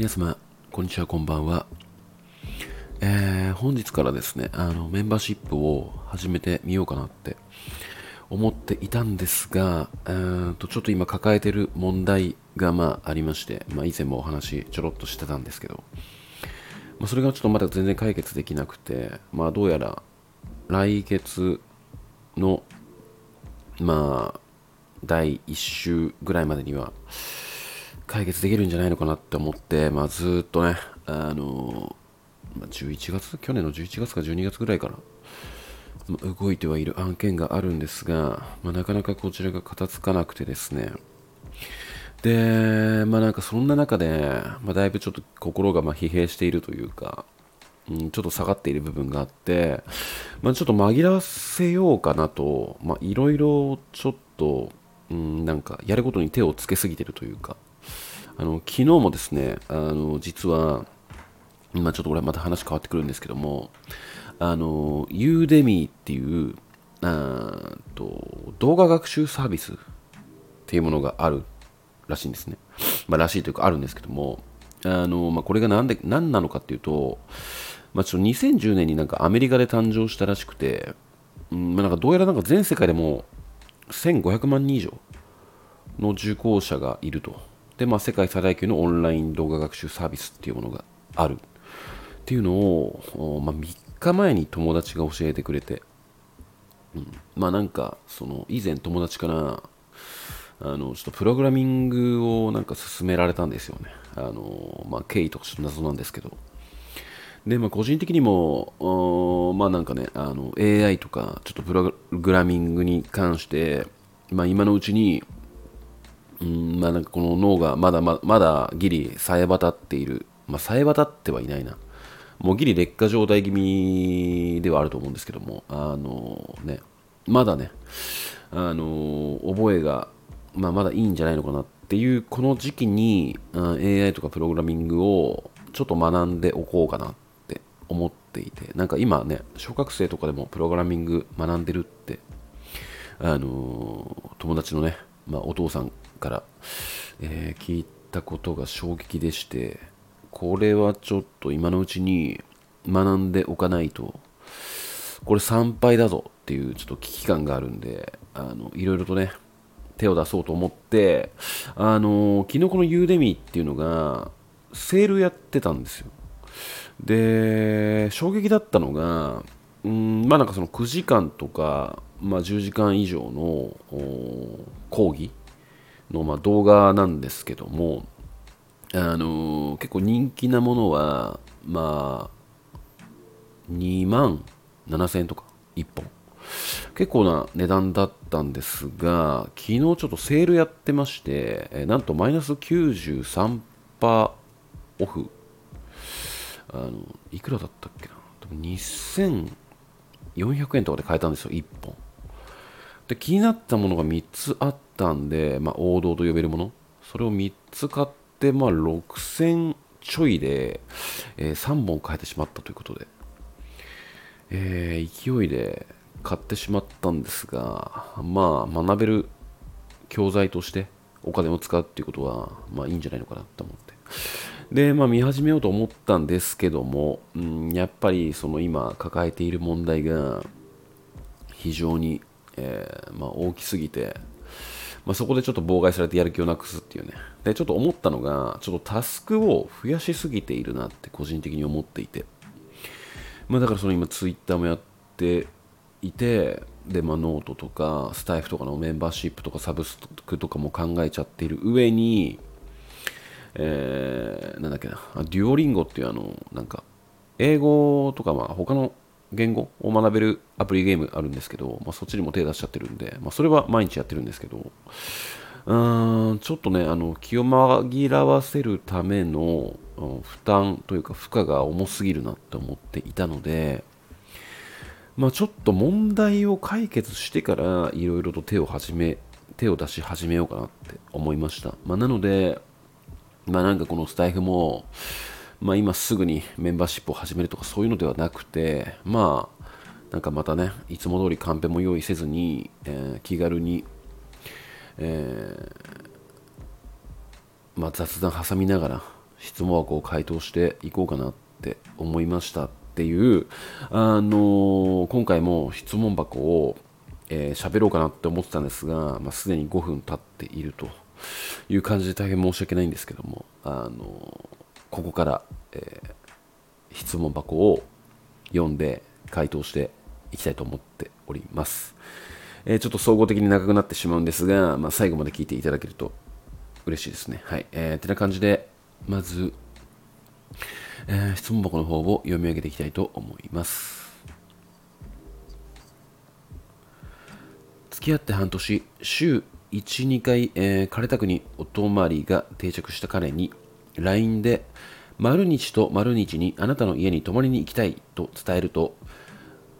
皆様、こんにちは、こんばんは。えー、本日からですね、あの、メンバーシップを始めてみようかなって思っていたんですが、えーと、ちょっと今抱えてる問題が、まあ、ありまして、まあ、以前もお話ちょろっとしてたんですけど、まあ、それがちょっとまだ全然解決できなくて、まあ、どうやら来月の、まあ、第1週ぐらいまでには、解決できるんじゃないのかなって思って、まあ、ずっとね、あのまあ、11月、去年の11月か12月ぐらいから、まあ、動いてはいる案件があるんですが、まあ、なかなかこちらが片付かなくてですね、で、まあなんかそんな中で、まあ、だいぶちょっと心がま疲弊しているというか、うん、ちょっと下がっている部分があって、まあ、ちょっと紛らわせようかなと、まいろいろちょっと、うん、なんかやることに手をつけすぎてるというか、あの昨日もですね、あの実は、今ちょっとこれまた話変わってくるんですけども、あの、ユーデミーっていう、あと動画学習サービスっていうものがあるらしいんですね。まあ、らしいというかあるんですけども、あの、まあ、これが何で、何なのかっていうと、まあ、ちょっと2010年になんかアメリカで誕生したらしくて、うんまあ、なんかどうやらなんか全世界でも1500万人以上の受講者がいると。で、まあ、世界最大級のオンライン動画学習サービスっていうものがある。っていうのを、まあ、3日前に友達が教えてくれて、うん、まあなんかその以前友達からあのちょっとプログラミングをなんか勧められたんですよね。あの、まあ、経緯とかちょっと謎なんですけど。で、まあ、個人的にも、まあなんかね、あの AI とか、ちょっとプログラミングに関して、まあ今のうちに、うんまあ、なんかこの脳がまだままだギリさえ渡っている、まあ、さえ渡ってはいないな。もうギリ劣化状態気味ではあると思うんですけども、あのね、まだね、あの覚えが、まあ、まだいいんじゃないのかなっていう、この時期に、うん、AI とかプログラミングをちょっと学んでおこうかなって思っていて、なんか今ね、小学生とかでもプログラミング学んでるって、あの友達のね、まあ、お父さんから、えー、聞いたことが衝撃でしてこれはちょっと今のうちに学んでおかないとこれ参拝だぞっていうちょっと危機感があるんであのいろいろとね手を出そうと思ってあの昨日このユーデミーっていうのがセールやってたんですよ。で衝撃だったのがうんまあなんかその9時間とか、まあ、10時間以上の講義の、まあ、動画なんですけども、あのー、結構人気なものは、まあ、2万7000円とか1本。結構な値段だったんですが、昨日ちょっとセールやってまして、えなんとマイナス93%オフ。あの、いくらだったっけな ?2400 円とかで買えたんですよ、1本。で、気になったものが3つあったんで、まあ、王道と呼べるもの、それを3つ買って、まあ、6000ちょいで、えー、3本買えてしまったということで、えー、勢いで買ってしまったんですが、まあ、学べる教材としてお金を使うっていうことは、まあいいんじゃないのかなと思って。で、まあ見始めようと思ったんですけども、うん、やっぱりその今抱えている問題が非常にえー、まあ、大きすぎて、まあ、そこでちょっと妨害されてやる気をなくすっていうね。で、ちょっと思ったのが、ちょっとタスクを増やしすぎているなって個人的に思っていて。まあ、だからその今ツイッターもやっていて、で、まあ、ノートとか、スタエフとかのメンバーシップとかサブスクとかも考えちゃっている上に、えー、なんだっけな、デュオリンゴっていうあの、なんか、英語とか、まあ、他の言語を学べるアプリゲームあるんですけど、まあ、そっちにも手出しちゃってるんで、まあ、それは毎日やってるんですけど、うーん、ちょっとね、あの、気を紛らわせるための負担というか負荷が重すぎるなって思っていたので、まあ、ちょっと問題を解決してからいろいろと手を始め、手を出し始めようかなって思いました。まあ、なので、まあ、なんかこのスタイフも、まあ、今すぐにメンバーシップを始めるとかそういうのではなくて、まあ、なんかまたね、いつも通りカンペも用意せずに、えー、気軽に、えー、まあ、雑談挟みながら質問箱を回答していこうかなって思いましたっていう、あの今回も質問箱をえー、喋ろうかなって思ってたんですが、まあ、すでに5分経っているという感じで大変申し訳ないんですけども、あのここから、えー、質問箱を読んで回答していきたいと思っております。えー、ちょっと総合的に長くなってしまうんですが、まあ、最後まで聞いていただけると嬉しいですね。はい。えー、てな感じで、まず、えー、質問箱の方を読み上げていきたいと思います。付き合って半年、週1、2回、えー、枯れたくにお泊まりが定着した彼に、LINE で、丸日と丸日にあなたの家に泊まりに行きたいと伝えると、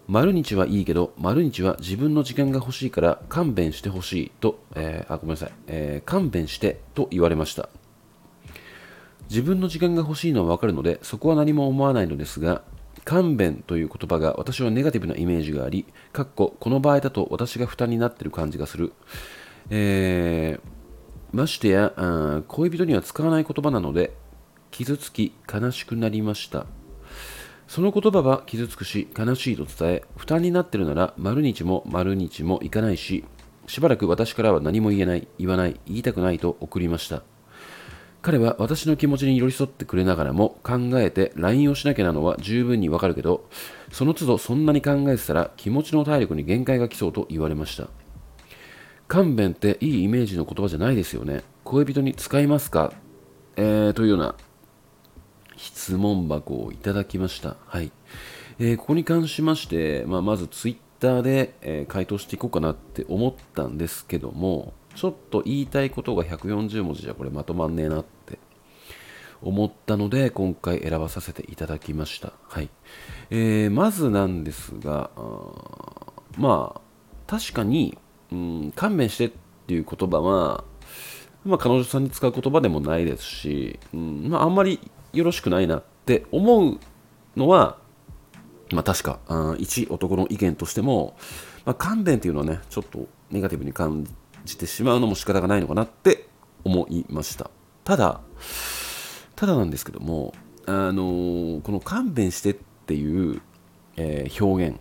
丸日はいいけど、丸日は自分の時間が欲しいから勘弁してほしいと、えー、あ、ごめんなさい、えー、勘弁してと言われました。自分の時間が欲しいのはわかるので、そこは何も思わないのですが、勘弁という言葉が私はネガティブなイメージがあり、かっここの場合だと私が負担になっている感じがする。えー、ましてや、恋人には使わない言葉なので、傷つき悲しくなりました。その言葉は傷つくし悲しいと伝え、負担になってるなら丸日も丸日も行かないし、しばらく私からは何も言えない、言わない、言いたくないと送りました。彼は私の気持ちに寄り添ってくれながらも考えて LINE をしなきゃなのは十分にわかるけど、その都度そんなに考えてたら気持ちの体力に限界が来そうと言われました。勘弁っていいイメージの言葉じゃないですよね。恋人に使いますか？えー、というような質問箱をいただきました。はい。えー、ここに関しまして、まあ、まず Twitter で、えー、回答していこうかなって思ったんですけども、ちょっと言いたいことが140文字じゃこれまとまんねえなって思ったので今回選ばさせていただきました。はい。えー、まずなんですが、あまあ、確かに、うん、勘弁してっていう言葉は、まあ、彼女さんに使う言葉でもないですし、うんまあ、あんまりよろしくないなって思うのは、まあ、確か、あ一男の意見としても、まあ、勘弁っていうのはね、ちょっとネガティブに感じてしまうのも仕方がないのかなって思いました。ただただなんですけどもあのー、この勘弁してっていう、えー、表現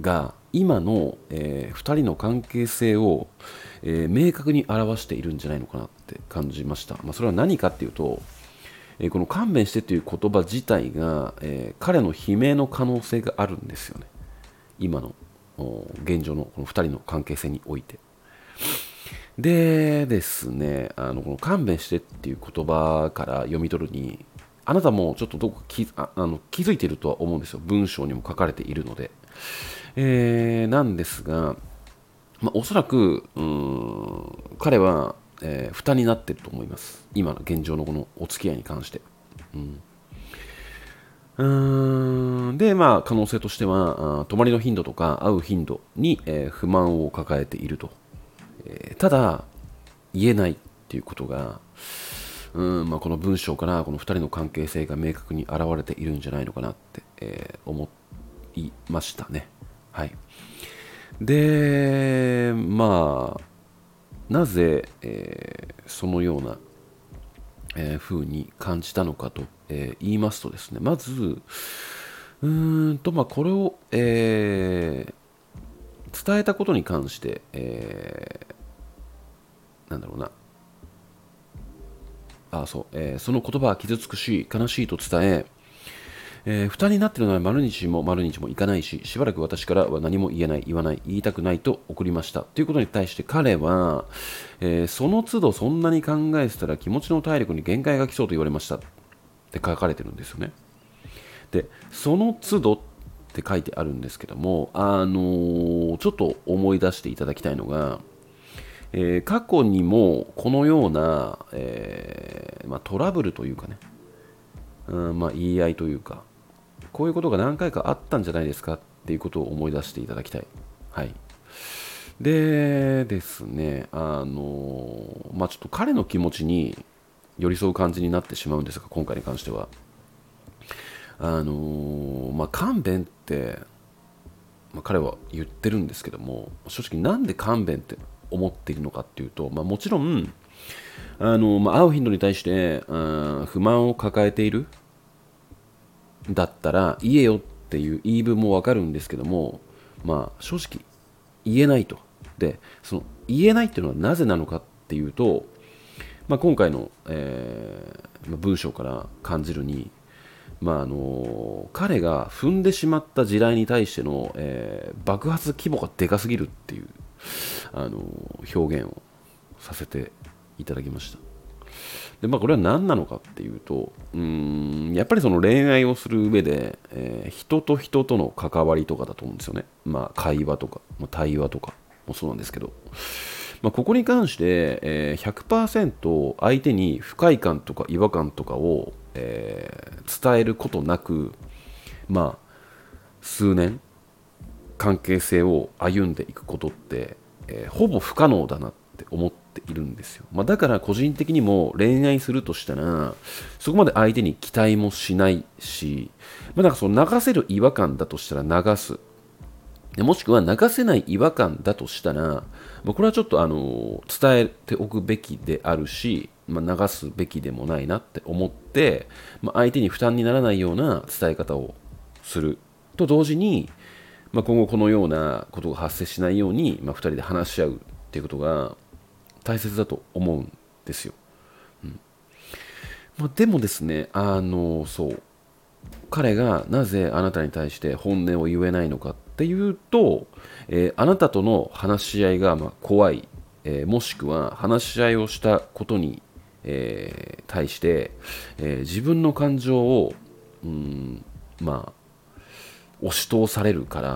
が今の、えー、2人の関係性を、え明確に表しているんじゃないのかなって感じました、まあ、それは何かっていうと、えこの勘弁してっていう言葉自体が、え彼の悲鳴の可能性があるんですよね今の現状のこの2人の関係性においてでですね、あのこの勘弁してっていう言葉から読み取るに、あなたもちょっとどこか気あの気づいているとは思うんですよ。文章にも書かれているので。えー、なんですが、まあ、おそらく、うん彼は、えー、負担になっていると思います。今の現状のこのお付き合いに関して。うんうんで、まあ、可能性としては、泊まりの頻度とか会う頻度に、えー、不満を抱えているとえー、ただ言えないっていうことがうんまあ、この文章からこの2人の関係性が明確に現れているんじゃないのかなって、えー、思いましたね。はい、でまあなぜ、えー、そのような、えー、風に感じたのかと、えー、言いますとですねまずうーんとまあこれを、えー、伝えたことに関して、えなんだろうな。あそう、えー、その言葉は傷つくし悲しいと伝ええー、負担になってるのは丸日も丸日もいかないし、しばらく私からは何も言えない、言わない、言いたくないと送りました。ということに対して彼は、えー、その都度そんなに考えてたら気持ちの体力に限界が来そうと言われましたって書かれてるんですよね。で、その都度って書いてあるんですけども、あのー、ちょっと思い出していただきたいのが、えー、過去にもこのような、えー、まあ、トラブルというかね、うんまあ、言い合いというか、こういうことが何回かあったんじゃないですかっていうことを思い出していただきたい。はい。でですね、あのまあ、ちょっと彼の気持ちに寄り添う感じになってしまうんですが、今回に関しては。あのまあ、勘弁って、まあ、彼は言ってるんですけども、正直なんで勘弁って思っているのかっていうと、まあ、もちろんあの、まあ、会う頻度に対してあ不満を抱えているだったら言えよっていう言い分もわかるんですけども、まあ、正直言えないと。で、その言えないっていうのはなぜなのかっていうと、まあ、今回の、えー、文章から感じるに、まああの彼が踏んでしまった地雷に対しての、えー、爆発規模がでかすぎるっていう、あの表現をさせていただきましたで、まあ、これは何なのかっていうとうんやっぱりその恋愛をする上で、えー、人と人との関わりとかだと思うんですよね、まあ、会話とか、まあ、対話とかもそうなんですけど、まあ、ここに関して、えー、100%相手に不快感とか違和感とかをえー、伝えることなく、まあ、数年関係性を歩んでいくことって、えー、ほぼ不可能だなって思ってているんですよ、まあ、だから個人的にも恋愛するとしたらそこまで相手に期待もしないし、まあ、なんかその流せる違和感だとしたら流す。もしくは流せない違和感だとしたら、まこれはちょっとあの伝えておくべきであるし、まあ、流すべきでもないなって思って、まあ、相手に負担にならないような伝え方をすると同時に、まあ、今後このようなことが発生しないように、まあ、2人で話し合うっていうことが大切だと思うんですよ。うんまあ、でもですね、あの、そう、彼がなぜあなたに対して本音を言えないのかっていうと、えー、あなたとの話し合いがま怖い、えー、もしくは話し合いをしたことにえー、対して、え、自分の感情を、うん、まあ、押し通されるから、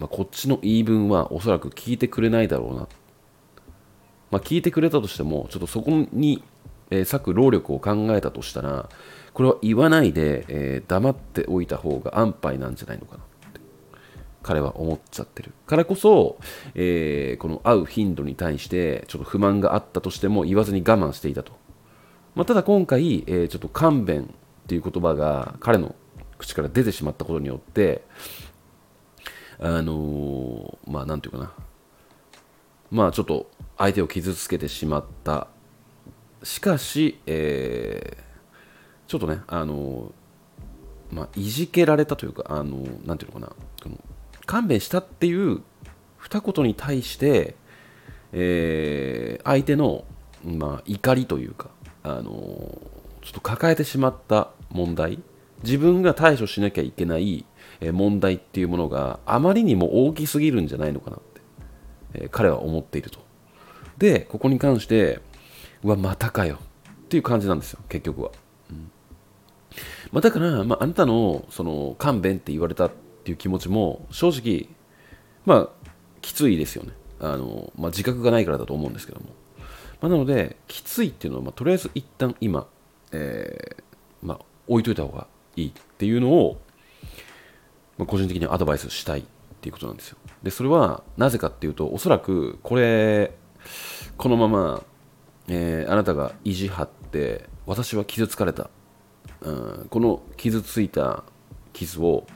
まあ、こっちの言い分はおそらく聞いてくれないだろうなっ。まあ、聞いてくれたとしても、ちょっとそこに、えー、割く労力を考えたとしたら、これは言わないで、えー、黙っておいた方が安牌なんじゃないのかなって彼は思っちゃってるからこそ、えー、この会う頻度に対してちょっと不満があったとしても言わずに我慢していたとまあ、ただ今回、えー、ちょっと勘弁っていう言葉が彼の口から出てしまったことによって、あの、まあ、なんていうかな。まあ、ちょっと相手を傷つけてしまった。しかし、えー、ちょっとね、あの、まあ、いじけられたというか、あの、なんていうのかな。の勘弁したっていう二言に対して、えー、相手の、まあ、怒りというか、あのちょっと抱えてしまった問題自分が対処しなきゃいけない問題っていうものがあまりにも大きすぎるんじゃないのかなって、え彼は思っているとでここに関してうわまたかよ。っていう感じなんですよ結局は、うん。まあ、だから、まあ、あなたのその勘弁って言われたっていう気持ちも正直まあきついですよね。あの、まあ、自覚がないからだと思うんですけども。まあ、なので、きついっていうのは、まあ、とりあえず一旦今、えー、まあ、置いといた方がいいっていうのを、ま、個人的にアドバイスしたいっていうことなんですよ。で、それはなぜかっていうと、おそらくこれ、このまま、えー、あなたが意地張って、私は傷つかれた、うん、この傷ついた傷を、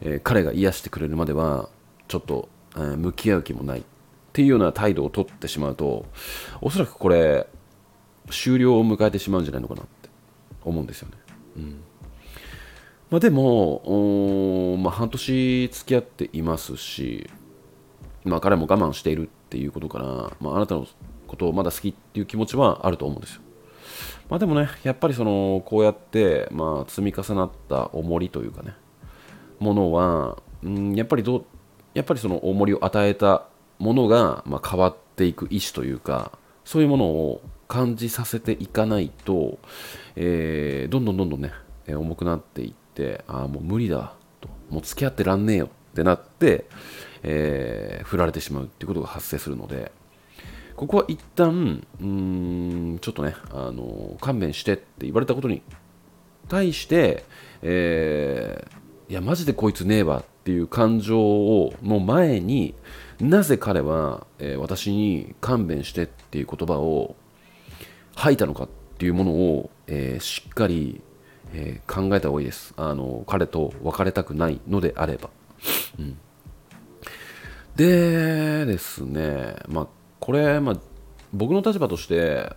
えー、彼が癒してくれるまでは、ちょっと、えー、向き合う気もない。っていうような態度を取ってしまうとおそらくこれ終了を迎えてしまうんじゃないのかなって思うんですよね。うん。まあ、でも、まあ、半年付き合っていますし、まあ、彼も我慢している。っていうことから、まあ、あなたのことをまだ好きっていう気持ちはあると思うんですよ。まあ、でもね、やっぱりそのこうやって、まあ、積み重なった重りというかね、ものは、うん、やっぱりどうやっぱりその重りを与えたものが、まあ、変わっていく意思というかそういうものを感じさせていかないと、えー、どんどんどんどんね、えー、重くなっていってああもう無理だともう付き合ってらんねえよってなって、えー、振られてしまうっていうことが発生するのでここは一旦うんちょっとねあの勘弁してって言われたことに対して、えー、いやマジでこいつねえわっていう感情をの前になぜ彼は、えー、私に勘弁してっていう言葉を吐いたのかっていうものを、えー、しっかり、えー、考えた方がいいです。あの彼と別れたくないのであれば、うん、でですねまあこれ、まあ、僕の立場として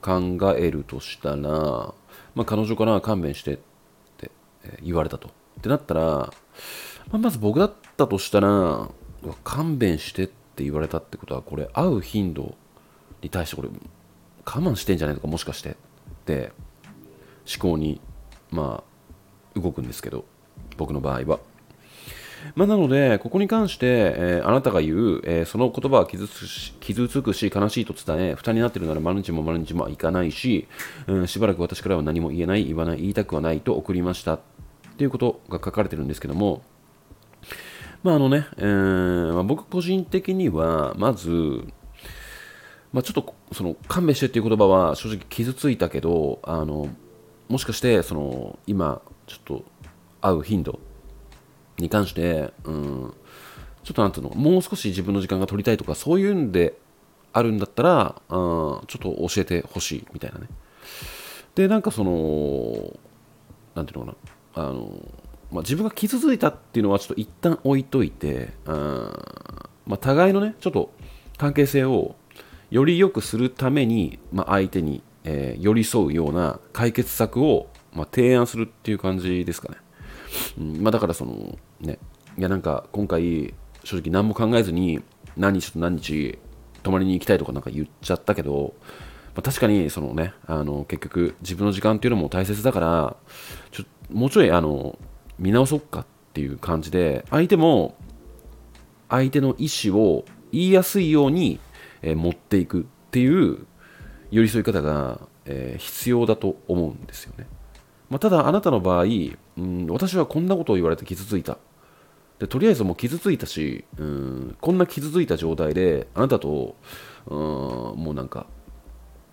考えるとしたら、まあ、彼女から勘弁してって言われたと。ってなったら、まあ、まず僕だったとしたら、勘弁してって言われたってことは、これ、会う頻度に対してこれ、我慢してんじゃないのか、もしかしてって思考に、まあ、動くんですけど、僕の場合は。まあ、なので、ここに関して、えー、あなたが言う、えー、その言葉は傷つし傷つくし、悲しいと伝え、負担になっているなら毎日も毎日もいかないし、うん、しばらく私からは何も言えない、言わない、言いたくはないと送りましたっていうことが書かれてるんですけども、まああのね、えーまあ、僕個人的には、まず、まあ、ちょっとその勘弁してっていう言葉は正直傷ついたけど、あのもしかしてその今ちょっと会う頻度に関して、うん、ちょっとなんていうの、もう少し自分の時間が取りたいとか、そういうんであるんだったら、うん、ちょっと教えてほしいみたいなね。で、なんかその、なんていうのかな、あの、まあ、自分が傷ついたっていうのはちょっと一旦置いといて、うんまあ、互いのね、ちょっと関係性をより良くするために、まあ、相手に、えー、寄り添うような解決策を、まあ、提案するっていう感じですかね。うんまあ、だからそのねいやなんか今回正直何も考えずに何日と何日泊まりに行きたいとかなんか言っちゃったけど、まあ、確かにそのねあの結局自分の時間っていうのも大切だからちょもうちょいあの見直そうかっていう感じで相手も相手の意思を言いやすいように、え、持っていくっていう寄り添い方が、え、必要だと思うんですよね。まあ、ただあなたの場合、うん、私はこんなことを言われて傷ついた。でとりあえずもう傷ついたし、うん、こんな傷ついた状態であなたと、うん、もうなんか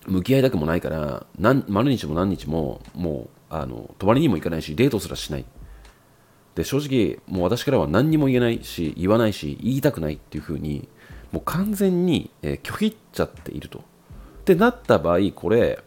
向き合いたくもないから何何日も何日ももうあの泊まりにも行かないしデートすらしない。で正直もう私からは何にも言えないし言わないし言いたくないっていうふうにもう完全に、えー、拒否っちゃっていると。ってなった場合これ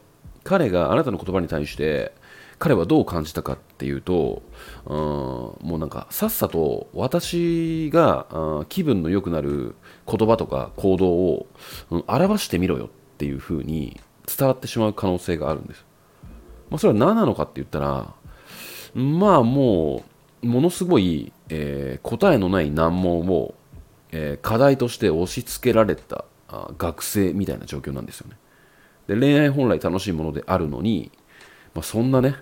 彼があなたの言葉に対して彼はどう感じたかっていうと、うん、もうなんかさっさと私が、うん、気分の良くなる言葉とか行動を、うん、表してみろよっていう風に伝わってしまう可能性があるんです。まあ、それは何なのかって言ったら、まあもう、ものすごい、えー、答えのない難問を、えー、課題として押し付けられた学生みたいな状況なんですよね。で恋愛本来楽しいものであるのに、まあ、そんなね、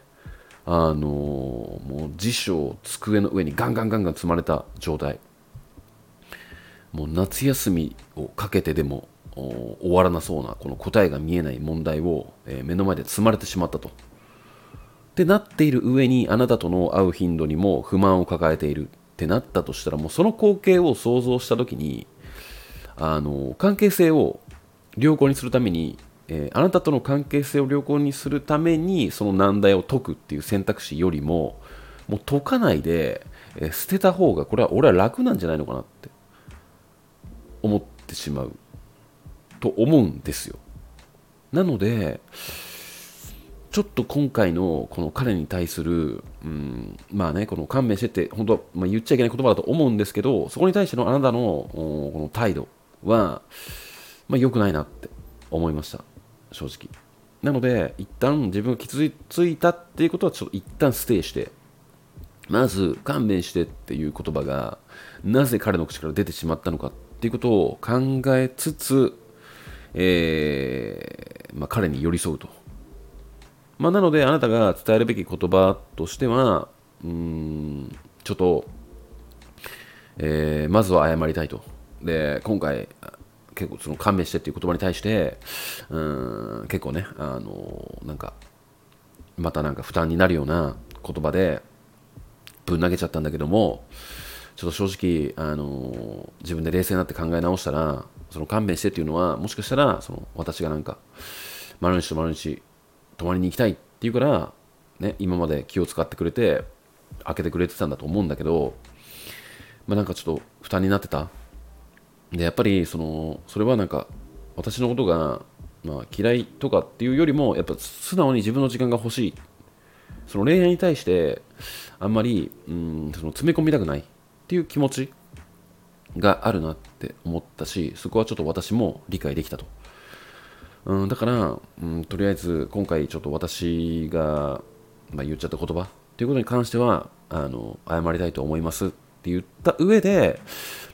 あのー、もう辞書を机の上にガンガンガンガン積まれた状態。もう夏休みをかけてでも終わらなそうなこの答えが見えない問題を、え、目の前で積まれてしまったと。ってなっている上にあなたとの会う頻度にも不満を抱えているってなったとしたらもうその光景を想像した時にあの関係性を良好にするためにえー、あなたとの関係性を良好にするためにその難題を解くっていう選択肢よりももう解かないで、えー、捨てた方がこれは俺は楽なんじゃないのかなって思ってしまうと思うんですよなのでちょっと今回のこの彼に対する、うん、まあね、この勘弁してって本当は、まあ、言っちゃいけない言葉だと思うんですけど、そこに対してのあなたのこの態度は、まあ、良くないなって思いました。正直。なので一旦自分が傷ついたっていうことはちょっと一旦ステイしてまず勘弁してっていう言葉がなぜ彼の口から出てしまったのかっていうことを考えつつ、えーまあ、彼に寄り添うと、まあ、なのであなたが伝えるべき言葉としてはうんちょっと、えー、まずは謝りたいと。で今回結構その勘弁してっていう言葉に対して、うん、結構ね、あのなんか、またなんか負担になるような言葉でぶん投げちゃったんだけども、ちょっと正直、あの自分で冷静になって考え直したら、その勘弁してっていうのは、もしかしたら、その私がなんか、丸日と丸日泊まりに行きたいって言うから、ね、今まで気を使ってくれて、開けてくれてたんだと思うんだけど、まあ、なんかちょっと負担になってたでやっぱりそのそれはなんか私のことが、まあ、嫌いとかっていうよりもやっぱ素直に自分の時間が欲しい。その恋愛に対してあんまりうんその詰め込みたくない。っていう気持ちがあるなって思ったしそこはちょっと私も理解できたと。うん、だから、うん、とりあえず今回ちょっと私が、まあ、言っちゃった言葉っていうことに関してはあの謝りたいと思いますって言った上で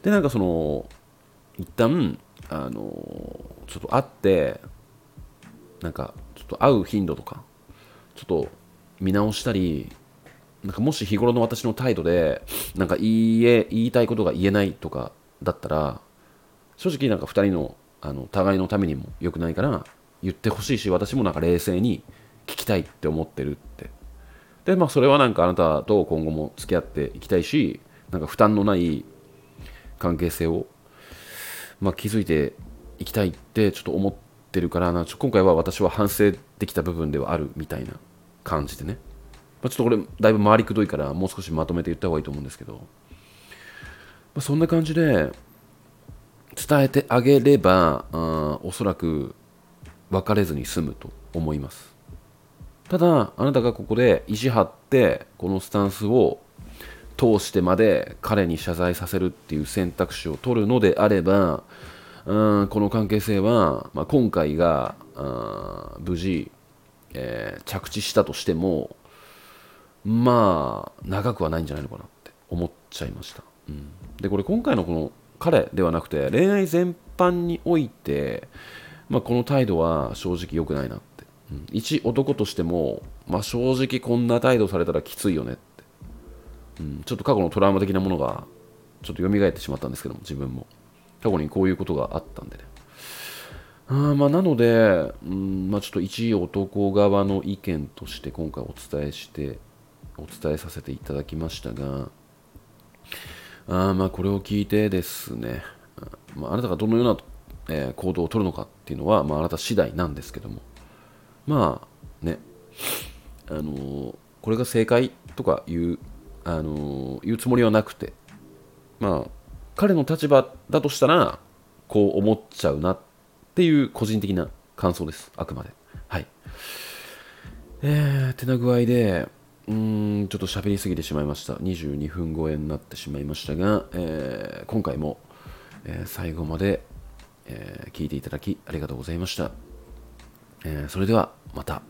でなんかその一旦あのちょっと会ってなんかちょっと会う頻度とかちょっと見直したりなんかもし日頃の私の態度でなんか言え言いたいことが言えないとかだったら正直なんか2人のあの互いのためにも良くないから言ってほしいし私もなんか冷静に聞きたいって思ってるって。でまあそれはなんかあなたと今後も付き合っていきたいしなんか負担のない関係性を、まあ、築いていきたいってちょっと思ってるからなちょ今回は私は反省できた部分ではあるみたいな感じでね、まあ、ちょっとこれだいぶ回りくどいからもう少しまとめて言った方がいいと思うんですけど、まあ、そんな感じで伝えてあげればあおそらく別れずに済むと思います。ただあなたがここで意地張ってこのスタンスを通してまで彼に謝罪させるっていう選択肢を取るのであればうんこの関係性は、まあ、今回があ無事、えー着地したとしてもまあ長くはないんじゃないのかなって思っちゃいました、うん、でこれ今回のこの彼ではなくて恋愛全般において、まあ、この態度は正直良くないなって、うん、一男としても、まあ、正直こんな態度されたらきついよねって、うん、ちょっと過去のトラウマ的なものがちょっと蘇ってしまったんですけども自分も。過去にこういうことがあったんでね。あまあなので、うんまあ、ちょっと一男側の意見として今回お伝えしてお伝えさせていただきましたがあまあこれを聞いてですね、あまあ、あなたがどのような、えー行動を取るのかっていうのは、まあ、あなた次第なんですけどもまあねあのーこれが正解とかいう、あの言うつもりはなくてまあ彼の立場だとしたらこう思っちゃうなっていう個人的な感想です。あくまで。はい。えー、てな具合でうんちょっと喋りすぎてしまいました。22分超えになってしまいましたが、えー今回も、えー最後まで、えー聞いていただきありがとうございました、えそれではまた。